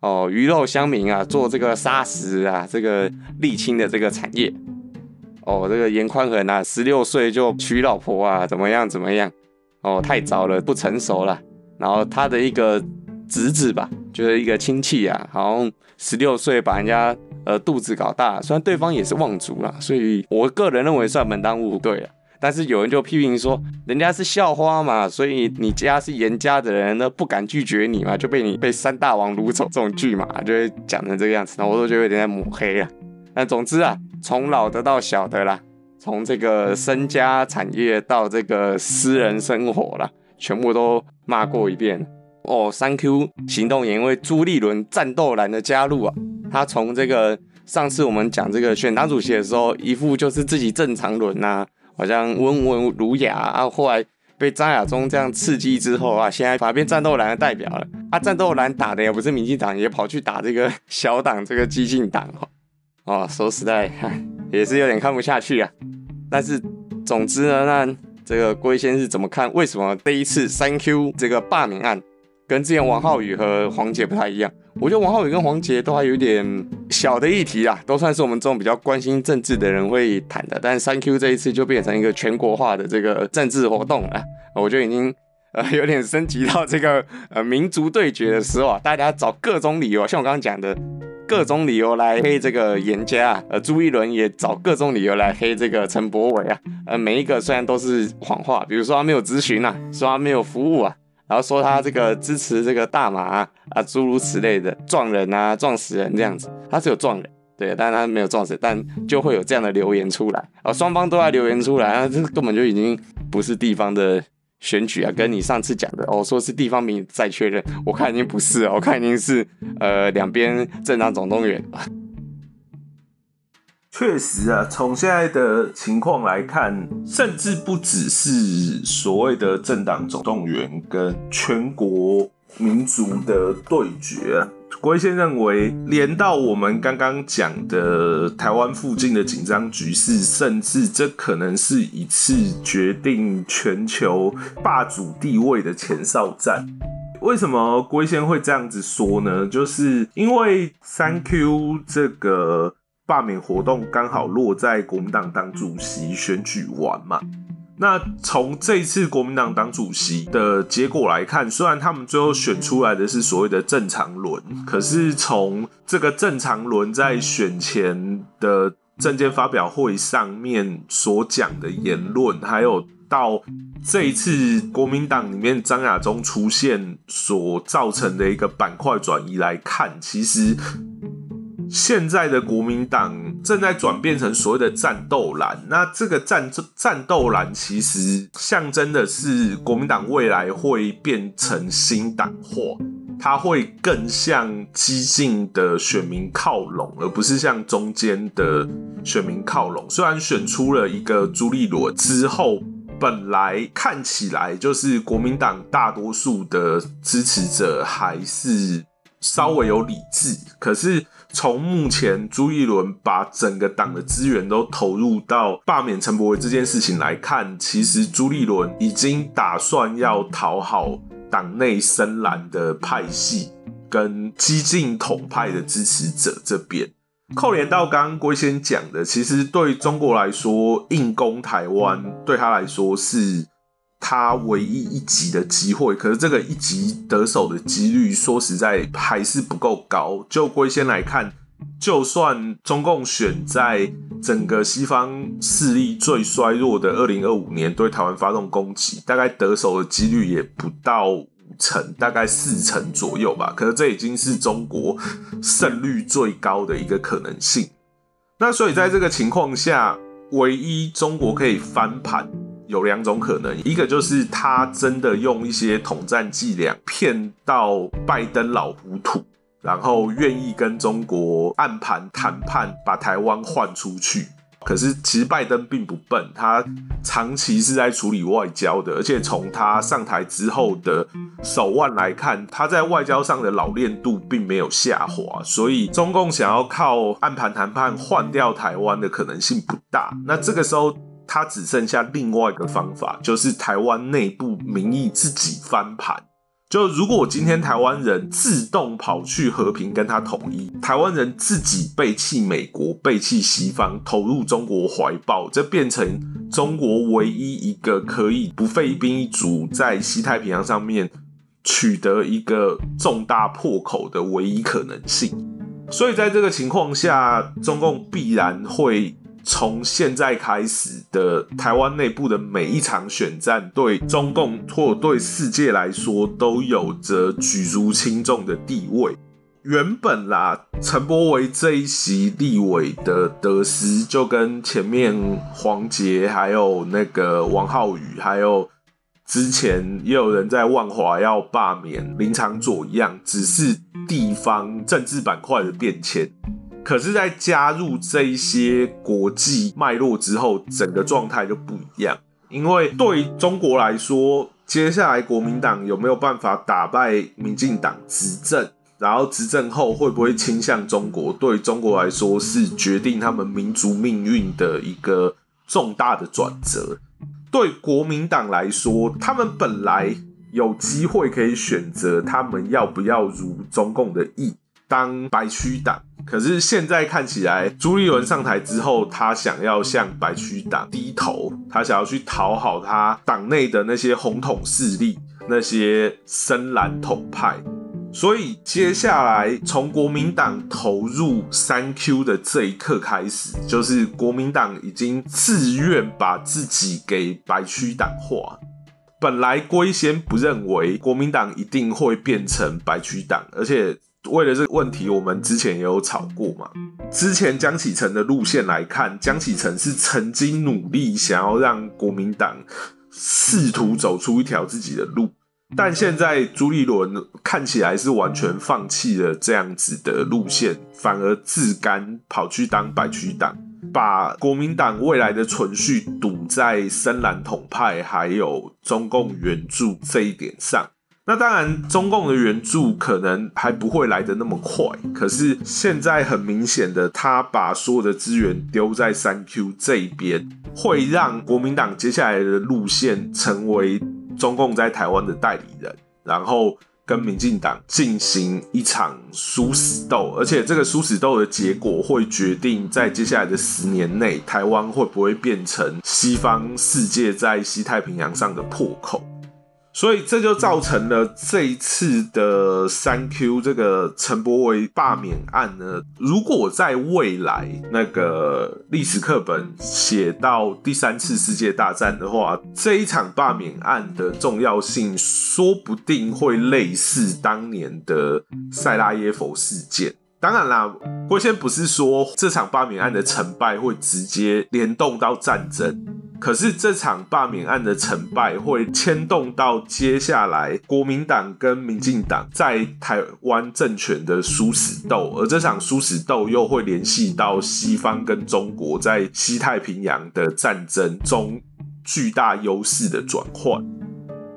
哦，鱼肉乡民啊，做这个砂石啊，这个沥青的这个产业，哦，这个严宽恒啊，十六岁就娶老婆啊，怎么样怎么样？哦，太早了，不成熟了。然后他的一个侄子吧，就是一个亲戚啊，好像十六岁把人家呃肚子搞大，虽然对方也是望族啦，所以我个人认为算门当户对了。但是有人就批评说，人家是校花嘛，所以你家是严家的人，那不敢拒绝你嘛，就被你被三大王掳走这种剧嘛，就会讲成这个样子。那我都觉得有点在抹黑啊。那总之啊，从老的到小的啦，从这个身家产业到这个私人生活啦，全部都骂过一遍。哦，三 Q 行动也因为朱立伦战斗蓝的加入啊，他从这个上次我们讲这个选党主席的时候，一副就是自己正常轮呐。好像温文儒雅啊，后来被张亚中这样刺激之后啊，现在反而变战斗蓝的代表了。啊，战斗蓝打的也不是民进党，也跑去打这个小党，这个激进党哦。哦，说实在，也是有点看不下去啊。但是总之呢，那这个龟先是怎么看？为什么第一次三 Q 这个罢免案跟之前王浩宇和黄杰不太一样？我觉得王浩宇跟黄杰都还有点小的议题啊，都算是我们这种比较关心政治的人会谈的。但三 Q 这一次就变成一个全国化的这个政治活动了，我觉得已经呃有点升级到这个呃民族对决的时候啊，大家找各种理由，像我刚刚讲的各种理由来黑这个严家啊，呃朱一伦也找各种理由来黑这个陈柏伟啊，呃每一个虽然都是谎话，比如说他没有咨询啊，说他没有服务啊。然后说他这个支持这个大麻啊，诸如此类的撞人啊，撞死人这样子，他是有撞人，对，但他没有撞死，但就会有这样的留言出来，啊，双方都在留言出来，啊，这根本就已经不是地方的选举啊，跟你上次讲的哦，说是地方民再确认，我看已经不是，我看已经是呃两边政党总动员。确实啊，从现在的情况来看，甚至不只是所谓的政党总动员跟全国民族的对决。郭先认为，连到我们刚刚讲的台湾附近的紧张局势，甚至这可能是一次决定全球霸主地位的前哨战。为什么郭先会这样子说呢？就是因为三 Q 这个。罢免活动刚好落在国民党党主席选举完嘛？那从这次国民党党主席的结果来看，虽然他们最后选出来的是所谓的正常轮，可是从这个正常轮在选前的政见发表会上面所讲的言论，还有到这一次国民党里面张亚中出现所造成的一个板块转移来看，其实。现在的国民党正在转变成所谓的战斗蓝，那这个战战斗蓝其实象征的是国民党未来会变成新党化，它会更向激进的选民靠拢，而不是向中间的选民靠拢。虽然选出了一个朱立伦之后，本来看起来就是国民党大多数的支持者还是稍微有理智，可是。从目前朱一伦把整个党的资源都投入到罢免陈柏惟这件事情来看，其实朱立伦已经打算要讨好党内深蓝的派系跟激进统派的支持者这边。扣连到刚刚龟先讲的，其实对中国来说，硬攻台湾对他来说是。他唯一一集的机会，可是这个一集得手的几率，说实在还是不够高。就龟先来看，就算中共选在整个西方势力最衰弱的二零二五年对台湾发动攻击，大概得手的几率也不到五成，大概四成左右吧。可是这已经是中国胜率最高的一个可能性。那所以在这个情况下，唯一中国可以翻盘。有两种可能，一个就是他真的用一些统战伎俩骗到拜登老糊涂，然后愿意跟中国暗盘谈判，把台湾换出去。可是其实拜登并不笨，他长期是在处理外交的，而且从他上台之后的手腕来看，他在外交上的老练度并没有下滑，所以中共想要靠暗盘谈判换掉台湾的可能性不大。那这个时候。他只剩下另外一个方法，就是台湾内部民意自己翻盘。就如果今天台湾人自动跑去和平跟他统一，台湾人自己背弃美国、背弃西方，投入中国怀抱，这变成中国唯一一个可以不费兵一卒在西太平洋上面取得一个重大破口的唯一可能性。所以在这个情况下，中共必然会。从现在开始的台湾内部的每一场选战，对中共或对世界来说，都有着举足轻重的地位。原本啦，陈柏维这一席立委的得失，就跟前面黄杰、还有那个王浩宇，还有之前也有人在万华要罢免林长佐一样，只是地方政治板块的变迁。可是，在加入这一些国际脉络之后，整个状态就不一样。因为对中国来说，接下来国民党有没有办法打败民进党执政，然后执政后会不会倾向中国，对中国来说是决定他们民族命运的一个重大的转折。对国民党来说，他们本来有机会可以选择他们要不要如中共的意当白区党。可是现在看起来，朱立伦上台之后，他想要向白区党低头，他想要去讨好他党内的那些红统势力，那些深蓝统派。所以接下来从国民党投入三 Q 的这一刻开始，就是国民党已经自愿把自己给白区党化。本来龟先不认为国民党一定会变成白区党，而且。为了这个问题，我们之前也有吵过嘛。之前江启臣的路线来看，江启臣是曾经努力想要让国民党试图走出一条自己的路，但现在朱立伦看起来是完全放弃了这样子的路线，反而自甘跑去当白区党，把国民党未来的存续赌在深蓝统派还有中共援助这一点上。那当然，中共的援助可能还不会来的那么快。可是现在很明显的，他把所有的资源丢在三 Q 这一边，会让国民党接下来的路线成为中共在台湾的代理人，然后跟民进党进行一场殊死斗。而且这个殊死斗的结果，会决定在接下来的十年内，台湾会不会变成西方世界在西太平洋上的破口。所以这就造成了这一次的三 Q 这个陈柏维罢免案呢。如果在未来那个历史课本写到第三次世界大战的话，这一场罢免案的重要性说不定会类似当年的塞拉耶佛事件。当然啦，我先不是说这场罢免案的成败会直接联动到战争。可是这场罢免案的成败会牵动到接下来国民党跟民进党在台湾政权的殊死斗，而这场殊死斗又会联系到西方跟中国在西太平洋的战争中巨大优势的转换。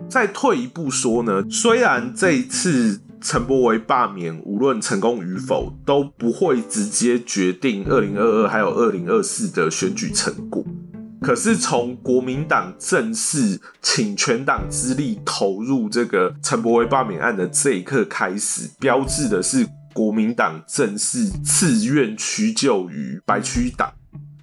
再退一步说呢，虽然这一次陈柏维罢免无论成功与否都不会直接决定二零二二还有二零二四的选举成果。可是从国民党正式请全党之力投入这个陈柏惟罢免案的这一刻开始，标志的是国民党正式自愿屈就于白区党。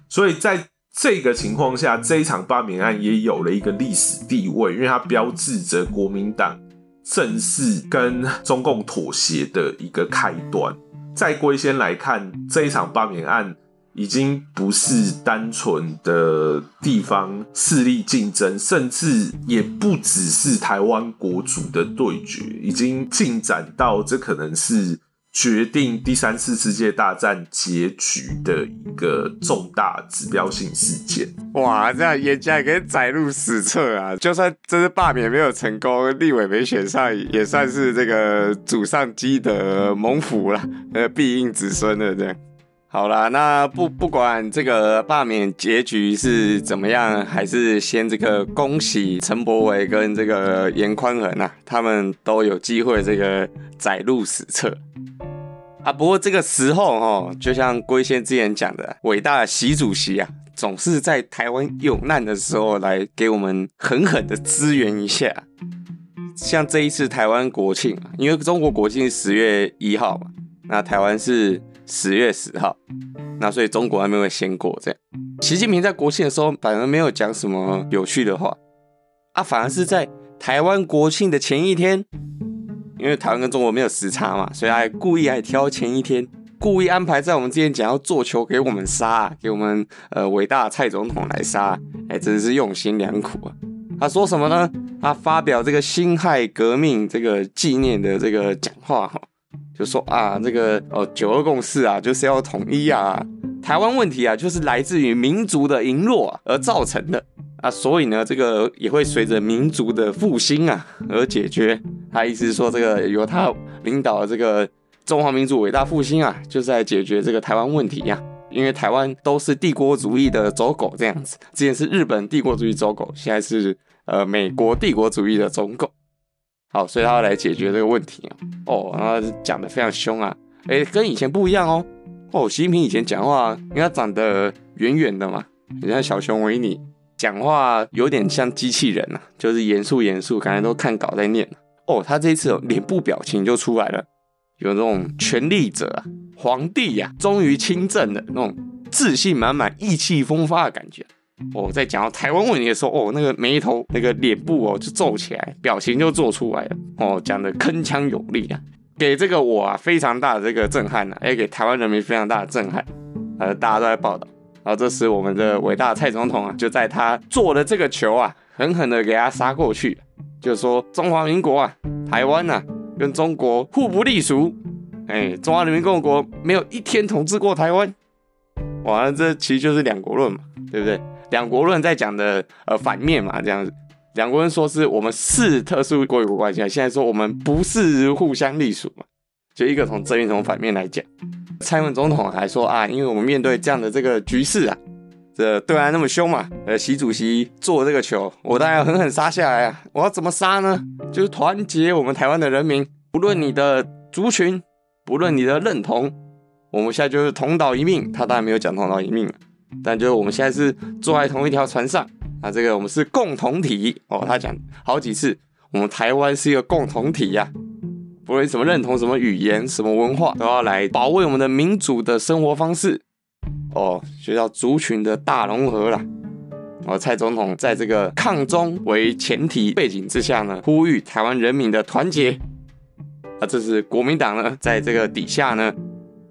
所以在这个情况下，这一场罢免案也有了一个历史地位，因为它标志着国民党正式跟中共妥协的一个开端。再归先来看，这一场罢免案。已经不是单纯的地方势力竞争，甚至也不只是台湾国主的对决，已经进展到这可能是决定第三次世界大战结局的一个重大指标性事件。哇，这样严家可以载入史册啊！就算这次罢免没有成功，立委没选上，也算是这个祖上积德蒙福了，呃，必应子孙的这样。好啦，那不不管这个罢免结局是怎么样，还是先这个恭喜陈柏伟跟这个严宽恒啊，他们都有机会这个载入史册啊。不过这个时候哈，就像龟仙之前讲的，伟大的习主席啊，总是在台湾有难的时候来给我们狠狠的支援一下。像这一次台湾国庆啊，因为中国国庆十月一号嘛，那台湾是。十月十号，那所以中国还没有先过这样。习近平在国庆的时候反而没有讲什么有趣的话啊，反而是在台湾国庆的前一天，因为台湾跟中国没有时差嘛，所以还故意还挑前一天，故意安排在我们之前讲要做球给我们杀，给我们呃伟大的蔡总统来杀，哎，真的是用心良苦啊。他说什么呢？他发表这个辛亥革命这个纪念的这个讲话哈。就说啊，这个哦，九二共识啊，就是要统一啊，台湾问题啊，就是来自于民族的羸弱而造成的啊，所以呢，这个也会随着民族的复兴啊而解决。他意思是说，这个由他领导的这个中华民族伟大复兴啊，就是在解决这个台湾问题呀。因为台湾都是帝国主义的走狗这样子，之前是日本帝国主义走狗，现在是呃美国帝国主义的走狗。好，所以他要来解决这个问题啊。哦，然后讲的非常凶啊，哎，跟以前不一样哦。哦，习近平以前讲话，因为他长得圆圆的嘛，很像小熊维尼，讲话有点像机器人啊，就是严肃严肃，感觉都看稿在念。哦，他这一次脸部表情就出来了，有那种权力者啊，皇帝呀，终于亲政的那种自信满满、意气风发的感觉。哦，在讲到台湾问题的时候，哦，那个眉头、那个脸部哦，就皱起来，表情就做出来了。哦，讲的铿锵有力啊，给这个我啊非常大的这个震撼呐，也给台湾人民非常大的震撼。呃，大家都在报道。然后这时我们的伟大蔡总统啊，就在他做的这个球啊，狠狠的给他杀过去，就说中华民国啊，台湾呐，跟中国互不隶属。哎，中华人民共和国没有一天统治过台湾。哇，这其实就是两国论嘛，对不对？两国论在讲的呃反面嘛，这样子，两国人说是我们是特殊国与国关系，现在说我们不是互相隶属嘛，就一个从正面从反面来讲。蔡英文总统还说啊，因为我们面对这样的这个局势啊，这对岸那么凶嘛，呃，习主席做这个球，我当然要狠狠杀下来啊！我要怎么杀呢？就是团结我们台湾的人民，不论你的族群，不论你的认同，我们现在就是同岛一命。他当然没有讲同岛一命了。但就是我们现在是坐在同一条船上，啊，这个我们是共同体哦。他讲好几次，我们台湾是一个共同体呀，不论什么认同、什么语言、什么文化，都要来保卫我们的民主的生活方式哦。学校族群的大融合啦。哦，蔡总统在这个抗中为前提背景之下呢，呼吁台湾人民的团结。啊，这是国民党呢，在这个底下呢，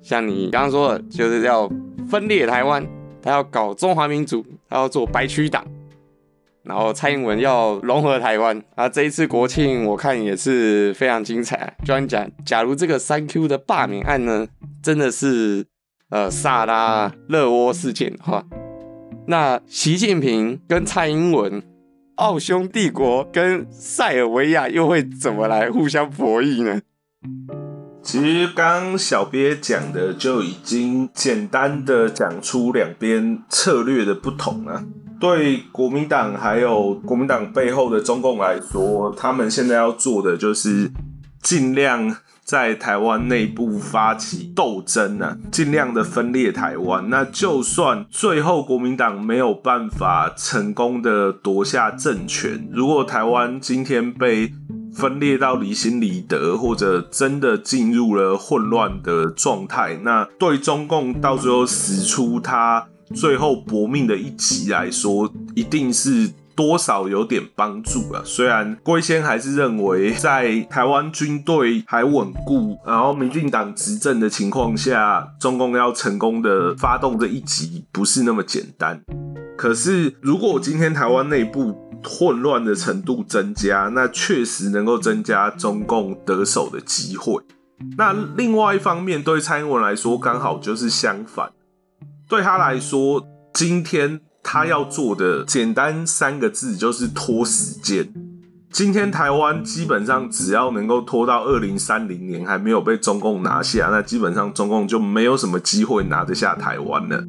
像你刚刚说的，就是要分裂台湾。他要搞中华民族，他要做白区党，然后蔡英文要融合台湾啊！这一次国庆我看也是非常精彩。专讲，假如这个三 Q 的罢免案呢，真的是呃萨拉热窝事件的话，那习近平跟蔡英文、奥匈帝国跟塞尔维亚又会怎么来互相博弈呢？其实刚小鳖讲的就已经简单的讲出两边策略的不同了。对国民党还有国民党背后的中共来说，他们现在要做的就是尽量在台湾内部发起斗争啊，尽量的分裂台湾。那就算最后国民党没有办法成功的夺下政权，如果台湾今天被分裂到离心离德，或者真的进入了混乱的状态，那对中共到最后使出他最后搏命的一击来说，一定是多少有点帮助啊。虽然龟仙还是认为，在台湾军队还稳固，然后民进党执政的情况下，中共要成功的发动这一集不是那么简单。可是，如果今天台湾内部，混乱的程度增加，那确实能够增加中共得手的机会。那另外一方面，对蔡英文来说，刚好就是相反。对他来说，今天他要做的简单三个字就是拖时间。今天台湾基本上只要能够拖到二零三零年还没有被中共拿下，那基本上中共就没有什么机会拿得下台湾了。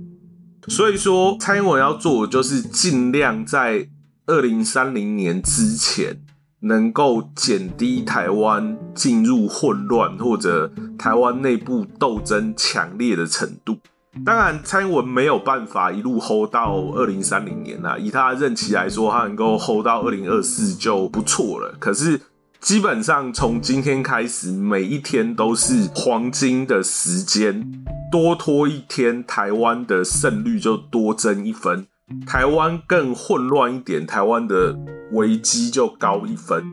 所以说，蔡英文要做的就是尽量在。二零三零年之前，能够减低台湾进入混乱或者台湾内部斗争强烈的程度。当然，蔡英文没有办法一路 hold 到二零三零年啊，以他的任期来说，他能够 hold 到二零二四就不错了。可是，基本上从今天开始，每一天都是黄金的时间，多拖一天，台湾的胜率就多增一分。台湾更混乱一点，台湾的危机就高一分。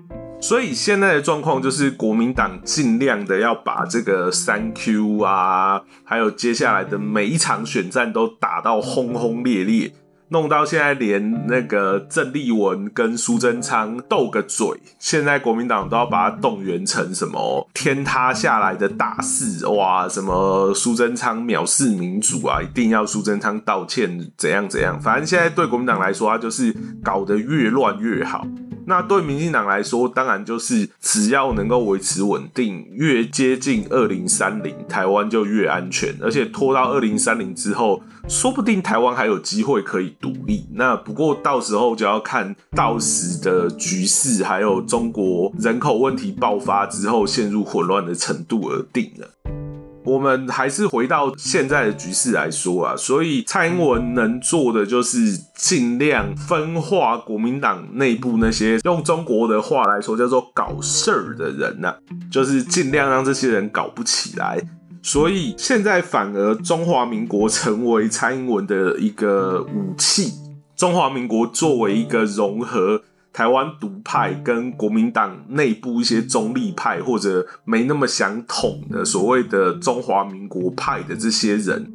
所以现在的状况就是，国民党尽量的要把这个三 Q 啊，还有接下来的每一场选战都打到轰轰烈烈。弄到现在，连那个郑丽文跟苏贞昌斗个嘴，现在国民党都要把它动员成什么天塌下来的大事哇？什么苏贞昌藐视民主啊？一定要苏贞昌道歉，怎样怎样？反正现在对国民党来说，他就是搞得越乱越好。那对民进党来说，当然就是只要能够维持稳定，越接近二零三零，台湾就越安全。而且拖到二零三零之后，说不定台湾还有机会可以独立。那不过到时候就要看到时的局势，还有中国人口问题爆发之后陷入混乱的程度而定了。我们还是回到现在的局势来说啊，所以蔡英文能做的就是尽量分化国民党内部那些用中国的话来说叫做搞事儿的人呐，就是尽量让这些人搞不起来。所以现在反而中华民国成为蔡英文的一个武器，中华民国作为一个融合。台湾独派跟国民党内部一些中立派或者没那么想统的所谓的中华民国派的这些人，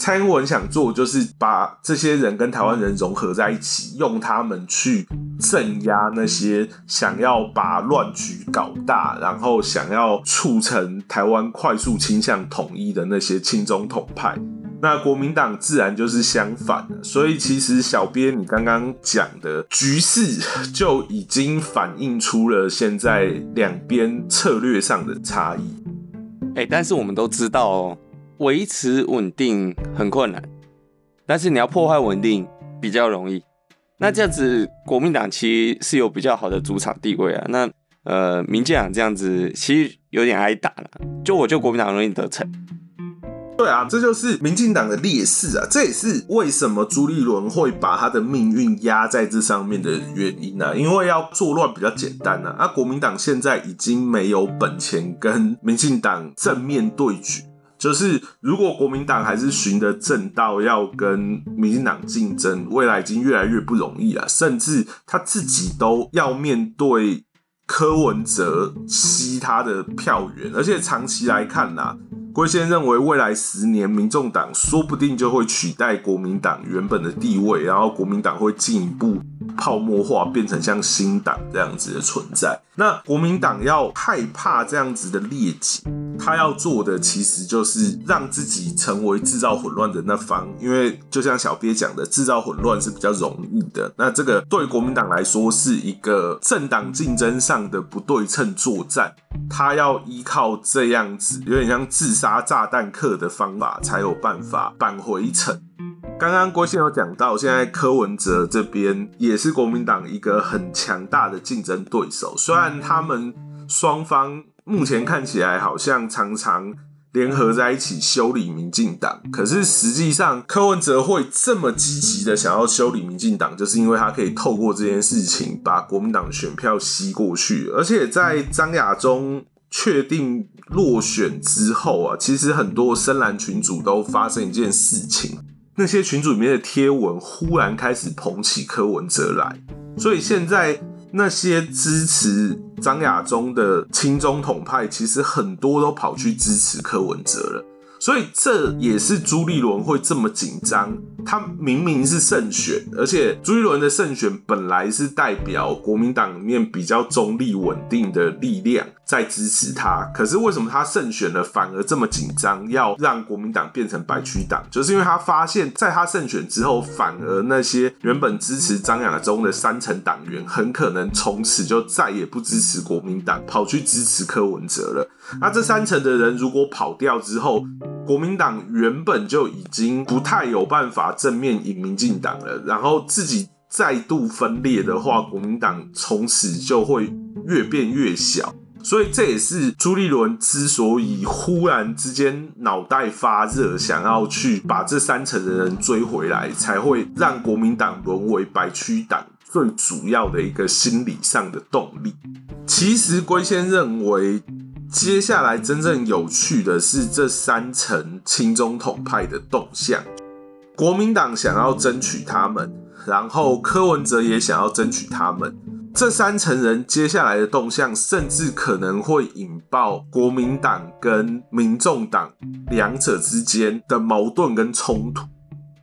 蔡英文想做就是把这些人跟台湾人融合在一起，用他们去镇压那些想要把乱局搞大，然后想要促成台湾快速倾向统一的那些亲中统派。那国民党自然就是相反的，所以其实小编你刚刚讲的局势就已经反映出了现在两边策略上的差异。哎，但是我们都知道哦，维持稳定很困难，但是你要破坏稳定比较容易。那这样子，国民党其实是有比较好的主场地位啊。那呃，民进党这样子其实有点挨打了，就我就国民党容易得逞。对啊，这就是民进党的劣势啊！这也是为什么朱立伦会把他的命运压在这上面的原因啊！因为要作乱比较简单啊，那国民党现在已经没有本钱跟民进党正面对决，就是如果国民党还是循着正道要跟民进党竞争，未来已经越来越不容易了，甚至他自己都要面对柯文哲吸他的票源，而且长期来看呐。龟先认为，未来十年，民众党说不定就会取代国民党原本的地位，然后国民党会进一步泡沫化，变成像新党这样子的存在。那国民党要害怕这样子的劣迹，他要做的其实就是让自己成为制造混乱的那方，因为就像小鳖讲的，制造混乱是比较容易的。那这个对国民党来说是一个政党竞争上的不对称作战，他要依靠这样子有点像自杀炸弹客的方法，才有办法扳回城。刚刚郭先有讲到，现在柯文哲这边也是国民党一个很强大的竞争对手。虽然他们双方目前看起来好像常常联合在一起修理民进党，可是实际上柯文哲会这么积极的想要修理民进党，就是因为他可以透过这件事情把国民党选票吸过去。而且在张亚中确定落选之后啊，其实很多深蓝群主都发生一件事情。那些群组里面的贴文忽然开始捧起柯文哲来，所以现在那些支持张亚中的亲中统派，其实很多都跑去支持柯文哲了。所以这也是朱立伦会这么紧张。他明明是胜选，而且朱立伦的胜选本来是代表国民党里面比较中立稳定的力量在支持他。可是为什么他胜选了反而这么紧张，要让国民党变成白区党？就是因为他发现，在他胜选之后，反而那些原本支持张亚中的三层党员，很可能从此就再也不支持国民党，跑去支持柯文哲了。那这三层的人如果跑掉之后，国民党原本就已经不太有办法正面赢民进党了，然后自己再度分裂的话，国民党从此就会越变越小。所以这也是朱立伦之所以忽然之间脑袋发热，想要去把这三层的人追回来，才会让国民党沦为白区党最主要的一个心理上的动力。其实龟先认为。接下来真正有趣的是这三层亲中统派的动向，国民党想要争取他们，然后柯文哲也想要争取他们，这三层人接下来的动向，甚至可能会引爆国民党跟民众党两者之间的矛盾跟冲突。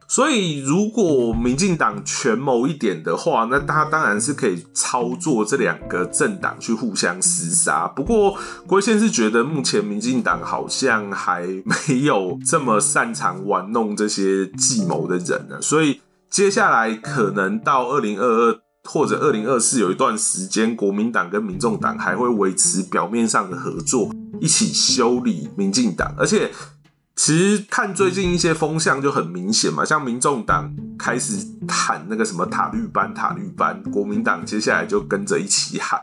所以，如果民进党权谋一点的话，那他当然是可以操作这两个政党去互相厮杀。不过，郭先是觉得目前民进党好像还没有这么擅长玩弄这些计谋的人呢，所以接下来可能到二零二二或者二零二四有一段时间，国民党跟民众党还会维持表面上的合作，一起修理民进党。而且，其实看最近一些风向就很明显嘛，像民众党开始喊那个什么塔绿班、塔绿班，国民党接下来就跟着一起喊。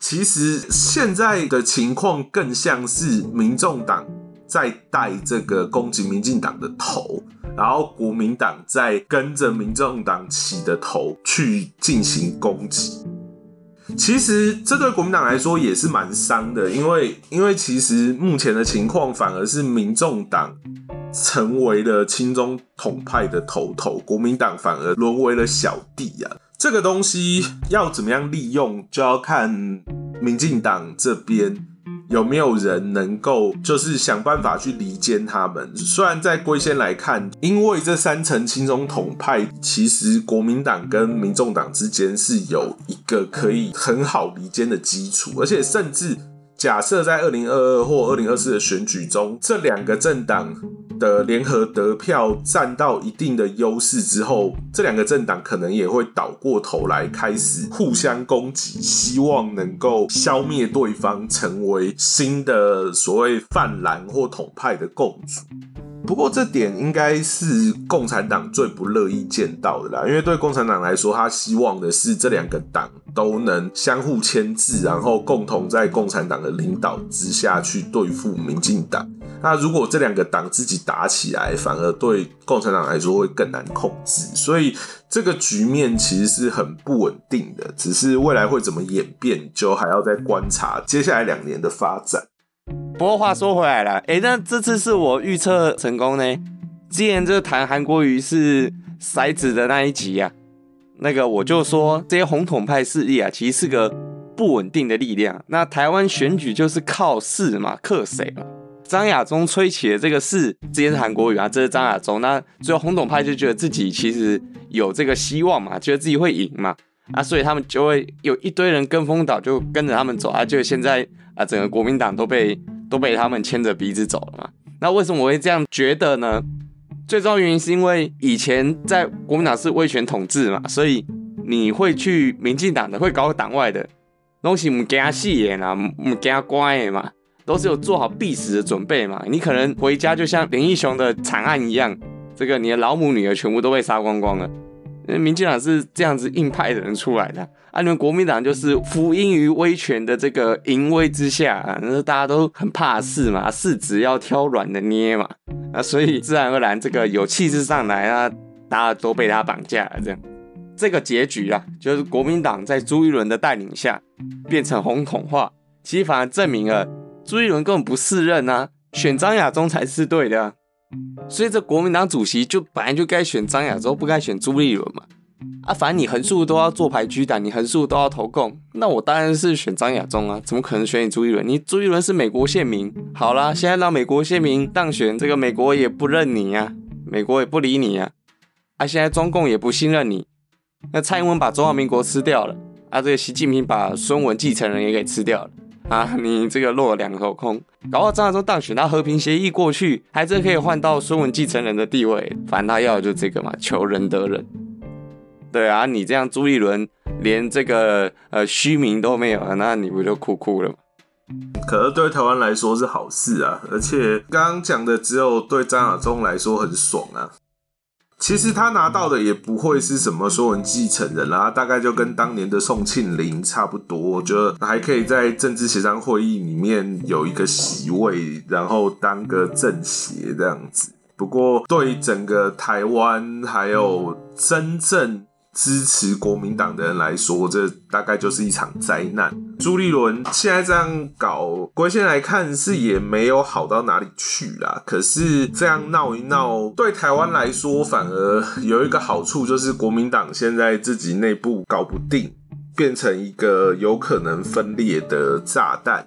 其实现在的情况更像是民众党在带这个攻击民进党的头。然后国民党在跟着民众党起的头去进行攻击，其实这对国民党来说也是蛮伤的，因为因为其实目前的情况反而是民众党成为了亲中统派的头头，国民党反而沦为了小弟啊。这个东西要怎么样利用，就要看民进党这边。有没有人能够就是想办法去离间他们？虽然在龟仙来看，因为这三层亲中统派，其实国民党跟民众党之间是有一个可以很好离间的基础，而且甚至。假设在二零二二或二零二四的选举中，这两个政党的联合得票占到一定的优势之后，这两个政党可能也会倒过头来开始互相攻击，希望能够消灭对方，成为新的所谓泛蓝或统派的共主。不过这点应该是共产党最不乐意见到的啦，因为对共产党来说，他希望的是这两个党都能相互牵制，然后共同在共产党的领导之下去对付民进党。那如果这两个党自己打起来，反而对共产党来说会更难控制。所以这个局面其实是很不稳定的，只是未来会怎么演变，就还要再观察接下来两年的发展。不过话说回来了，哎，那这次是我预测成功呢。之前就谈韩国瑜是骰子的那一集啊，那个我就说这些红统派势力啊，其实是个不稳定的力量。那台湾选举就是靠势嘛，克谁嘛？张亚中吹起的这个势，之前是韩国瑜啊，这是张亚中。那最后红统派就觉得自己其实有这个希望嘛，觉得自己会赢嘛，啊，所以他们就会有一堆人跟风倒，就跟着他们走啊，就现在啊，整个国民党都被。都被他们牵着鼻子走了嘛？那为什么我会这样觉得呢？最重要原因是因为以前在国民党是威权统治嘛，所以你会去民进党的，会搞党外的东西，唔惊死眼啊，唔惊乖嘛，都是有做好必死的准备嘛。你可能回家就像林义雄的惨案一样，这个你的老母女儿全部都被杀光光了。民进党是这样子硬派的人出来的，啊，你们国民党就是服膺于威权的这个淫威之下啊，那大家都很怕事嘛，柿子要挑软的捏嘛，啊，所以自然而然这个有气势上来啊，大家都被他绑架了，这样，这个结局啊，就是国民党在朱一伦的带领下变成红统化，其实反而证明了朱一伦根本不适任啊，选张亚中才是对的。所以这国民党主席就本来就该选张亚洲，不该选朱立伦嘛。啊，反正你横竖都要做牌居党，你横竖都要投共，那我当然是选张亚中啊，怎么可能选你朱一伦？你朱一伦是美国县民，好啦，现在让美国县民当选，这个美国也不认你啊，美国也不理你啊。啊，现在中共也不信任你，那蔡英文把中华民国吃掉了，啊，这个习近平把孙文继承人也给吃掉了。啊，你这个落了两头空，搞到张亚中当选，他和平协议过去，还真可以换到孙文继承人的地位。反正他要的就这个嘛，求人得人。对啊，你这样朱立伦连这个呃虚名都没有，那你不就哭哭了吗？可是对台湾来说是好事啊，而且刚刚讲的只有对张亚中来说很爽啊。其实他拿到的也不会是什么说文继承人啦，大概就跟当年的宋庆龄差不多，我觉得还可以在政治协商会议里面有一个席位，然后当个政协这样子。不过对整个台湾还有真正。支持国民党的人来说，这大概就是一场灾难。朱立伦现在这样搞，国先来看是也没有好到哪里去啦。可是这样闹一闹，对台湾来说反而有一个好处，就是国民党现在自己内部搞不定，变成一个有可能分裂的炸弹。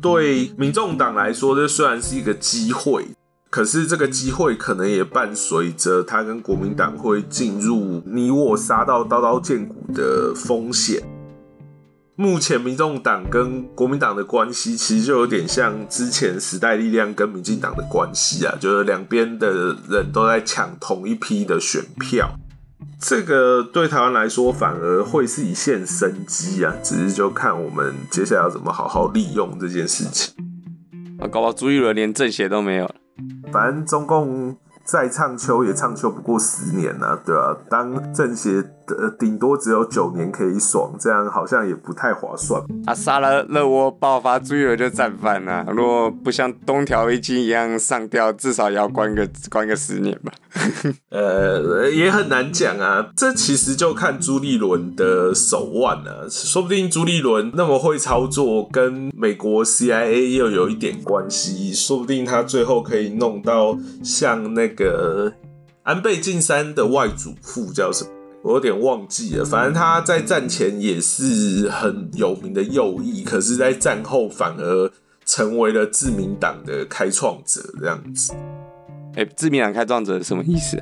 对民众党来说，这虽然是一个机会。可是这个机会可能也伴随着他跟国民党会进入你我杀到刀刀见骨的风险。目前民众党跟国民党的关系其实就有点像之前时代力量跟民进党的关系啊，就是两边的人都在抢同一批的选票。这个对台湾来说反而会是一线生机啊，只是就看我们接下来要怎么好好利用这件事情。啊，搞到朱一伦连政协都没有。反正中共再唱秋也唱秋不过十年呐、对吧、当政协呃顶多只有九年可以爽，这样好像也不太划算。啊，杀了热窝爆发，朱一伦就战犯呐、如果不像东条一金一样上吊，至少也要关个关个十年吧。呃，也很难讲啊。这其实就看朱立伦的手腕啊，说不定朱立伦那么会操作，跟美国 CIA 又有一点关系，说不定他最后可以弄到像那个安倍晋三的外祖父叫什么？我有点忘记了，反正他在战前也是很有名的右翼，可是，在战后反而成为了自民党的开创者，这样子。哎、自民党开创者是什么意思？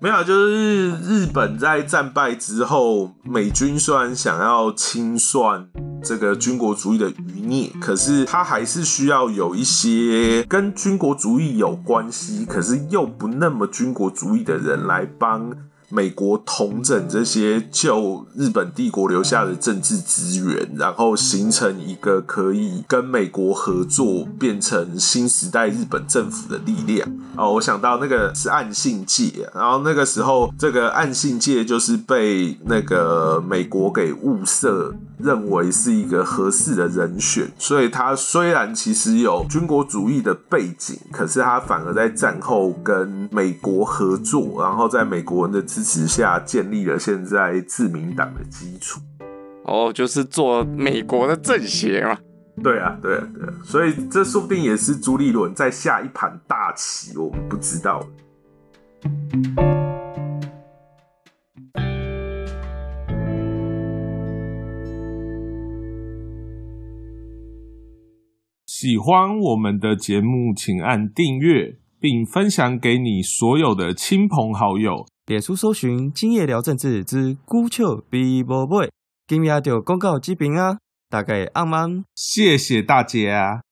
没有，就是日本在战败之后，美军虽然想要清算这个军国主义的余孽，可是他还是需要有一些跟军国主义有关系，可是又不那么军国主义的人来帮美国统整这些旧日本帝国留下的政治资源，然后形成一个可以跟美国合作，变成新时代日本政府的力量。哦，我想到那个是岸信介，然后那个时候这个岸信介就是被那个美国给物色，认为是一个合适的人选，所以他虽然其实有军国主义的背景，可是他反而在战后跟美国合作，然后在美国人的支持下建立了现在自民党的基础。哦，就是做美国的政协嘛。对啊，对啊，对啊，所以这说不定也是朱立伦在下一盘大棋，我们不知道。喜欢我们的节目，请按订阅，并分享给你所有的亲朋好友。脸书搜寻“今夜聊政治之孤笑比无尾”，今夜就公告这边啊，大概暗安。谢谢大家。